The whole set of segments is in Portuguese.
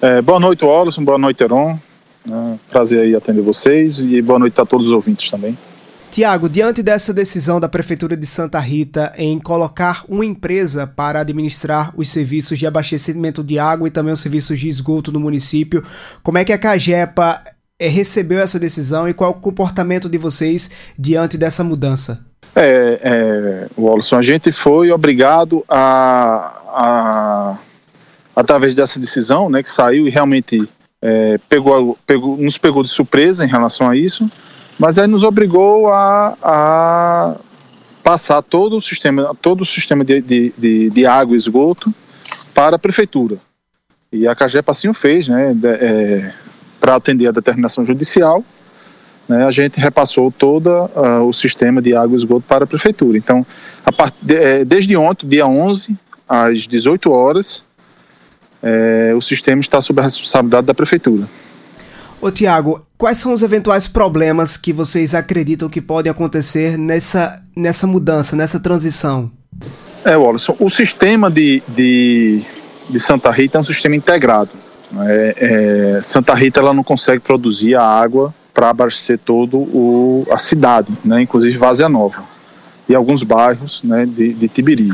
É, boa noite, Wallace, boa noite, Heron. É, prazer aí atender vocês e boa noite a todos os ouvintes também. Tiago, diante dessa decisão da Prefeitura de Santa Rita em colocar uma empresa para administrar os serviços de abastecimento de água e também os serviços de esgoto no município, como é que a Cagepa é, recebeu essa decisão e qual é o comportamento de vocês diante dessa mudança? É, é Wallace, a gente foi obrigado a, a, através dessa decisão, né, que saiu e realmente é, pegou, pegou, nos pegou de surpresa em relação a isso, mas aí nos obrigou a, a passar todo o sistema, todo o sistema de, de, de, de, água e esgoto para a prefeitura. E a CAGEPA assim o fez, né, é, para atender a determinação judicial, né, a gente repassou todo uh, o sistema de água e esgoto para a prefeitura. Então, a part, é, desde ontem, dia 11, às 18 horas, é, o sistema está sob a responsabilidade da prefeitura. Ô Tiago, quais são os eventuais problemas que vocês acreditam que podem acontecer nessa, nessa mudança, nessa transição? É, Wallace, o sistema de, de, de Santa Rita é um sistema integrado. É, é, Santa Rita ela não consegue produzir a água para abastecer todo o, a cidade, né, inclusive Vazia Nova e alguns bairros né, de, de Tibiri.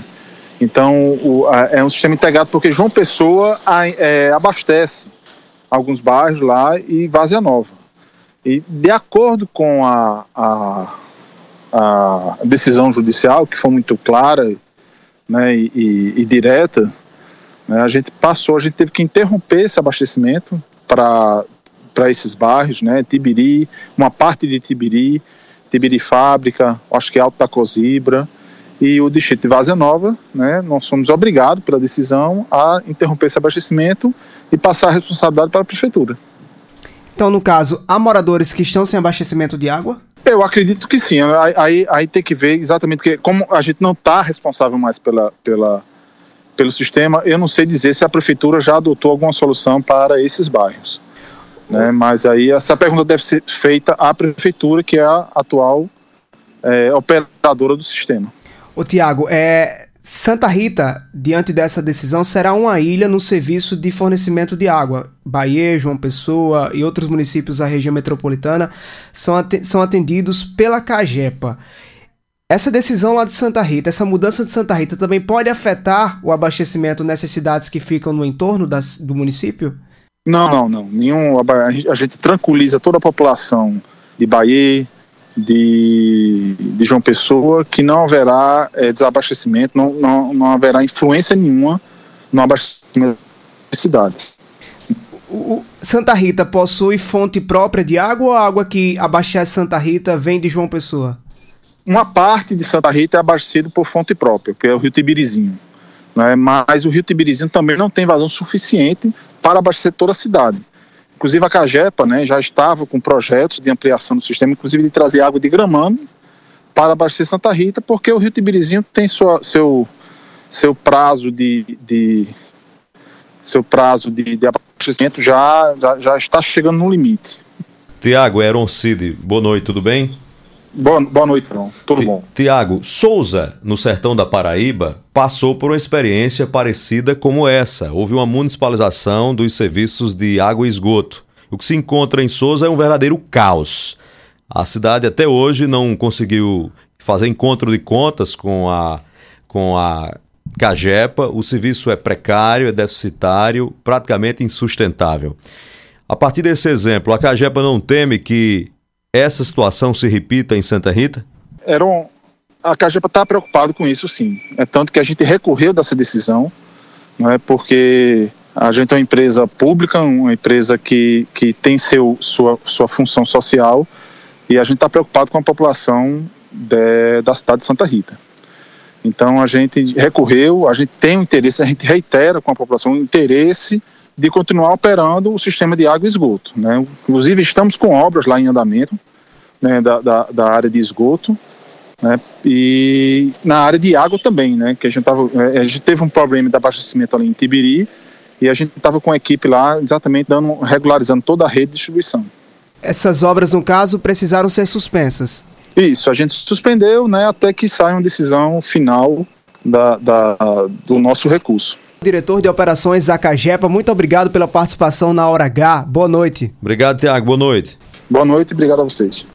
Então o, a, é um sistema integrado porque João Pessoa a, é, abastece alguns bairros lá e Vazia Nova. E de acordo com a, a, a decisão judicial, que foi muito clara né, e, e, e direta, né, a gente passou, a gente teve que interromper esse abastecimento para para esses bairros, né, Tibiri, uma parte de Tibiri, Tibiri Fábrica, acho que Alto da Cozibra, e o distrito de Vazia Nova, né, nós somos obrigados pela decisão a interromper esse abastecimento e passar a responsabilidade para a prefeitura. Então, no caso, há moradores que estão sem abastecimento de água? Eu acredito que sim. Aí, aí tem que ver exatamente que, como a gente não está responsável mais pela, pela, pelo sistema, eu não sei dizer se a prefeitura já adotou alguma solução para esses bairros. Né? Mas aí essa pergunta deve ser feita à prefeitura, que é a atual é, operadora do sistema. Ô Tiago, é, Santa Rita, diante dessa decisão, será uma ilha no serviço de fornecimento de água. Bahia, João Pessoa e outros municípios da região metropolitana são atendidos pela CAGEPA. Essa decisão lá de Santa Rita, essa mudança de Santa Rita também pode afetar o abastecimento nessas cidades que ficam no entorno das, do município? Não, não, não. Nenhum, a gente tranquiliza toda a população de Bahia, de, de João Pessoa que não haverá é, desabastecimento, não, não, não haverá influência nenhuma no abastecimento da cidade. O Santa Rita possui fonte própria de água ou a água que abastece Santa Rita vem de João Pessoa? Uma parte de Santa Rita é abastecida por fonte própria, que é o rio Tibirizinho. Né? Mas o rio Tibirizinho também não tem vazão suficiente para abastecer toda a cidade. Inclusive a Cagepa né, já estava com projetos de ampliação do sistema, inclusive de trazer água de Gramame para abastecer Santa Rita, porque o Rio Tibirizinho tem sua, seu, seu prazo de, de seu prazo de, de abastecimento já, já, já, está chegando no limite. Tiago, Eron Cid, boa noite, tudo bem? Boa, boa noite, João. Tudo Ti, bom. Tiago, Souza, no sertão da Paraíba, passou por uma experiência parecida como essa. Houve uma municipalização dos serviços de água e esgoto. O que se encontra em Souza é um verdadeiro caos. A cidade até hoje não conseguiu fazer encontro de contas com a, com a Cagepa. O serviço é precário, é deficitário, praticamente insustentável. A partir desse exemplo, a Cagepa não teme que essa situação se repita em Santa Rita? Era um, a Cagepa está preocupado com isso, sim. É tanto que a gente recorreu dessa decisão, não é porque a gente é uma empresa pública, uma empresa que, que tem seu, sua, sua função social e a gente está preocupado com a população de, da cidade de Santa Rita. Então a gente recorreu, a gente tem um interesse, a gente reitera com a população o interesse de continuar operando o sistema de água e esgoto. Né? Inclusive, estamos com obras lá em andamento né, da, da, da, área de esgoto né, e na área de água também, né, que a gente, tava, é, a gente teve um problema de abastecimento ali em Tibiri e a gente estava com a equipe lá exatamente dando, regularizando toda a rede de distribuição. Essas obras, no caso, precisaram ser suspensas? Isso, a gente suspendeu né, até que saia uma decisão final da, da, do nosso recurso. Diretor de Operações Zacajepa, muito obrigado pela participação na Hora H. Boa noite. Obrigado, Tiago. Boa noite. Boa noite e obrigado a vocês.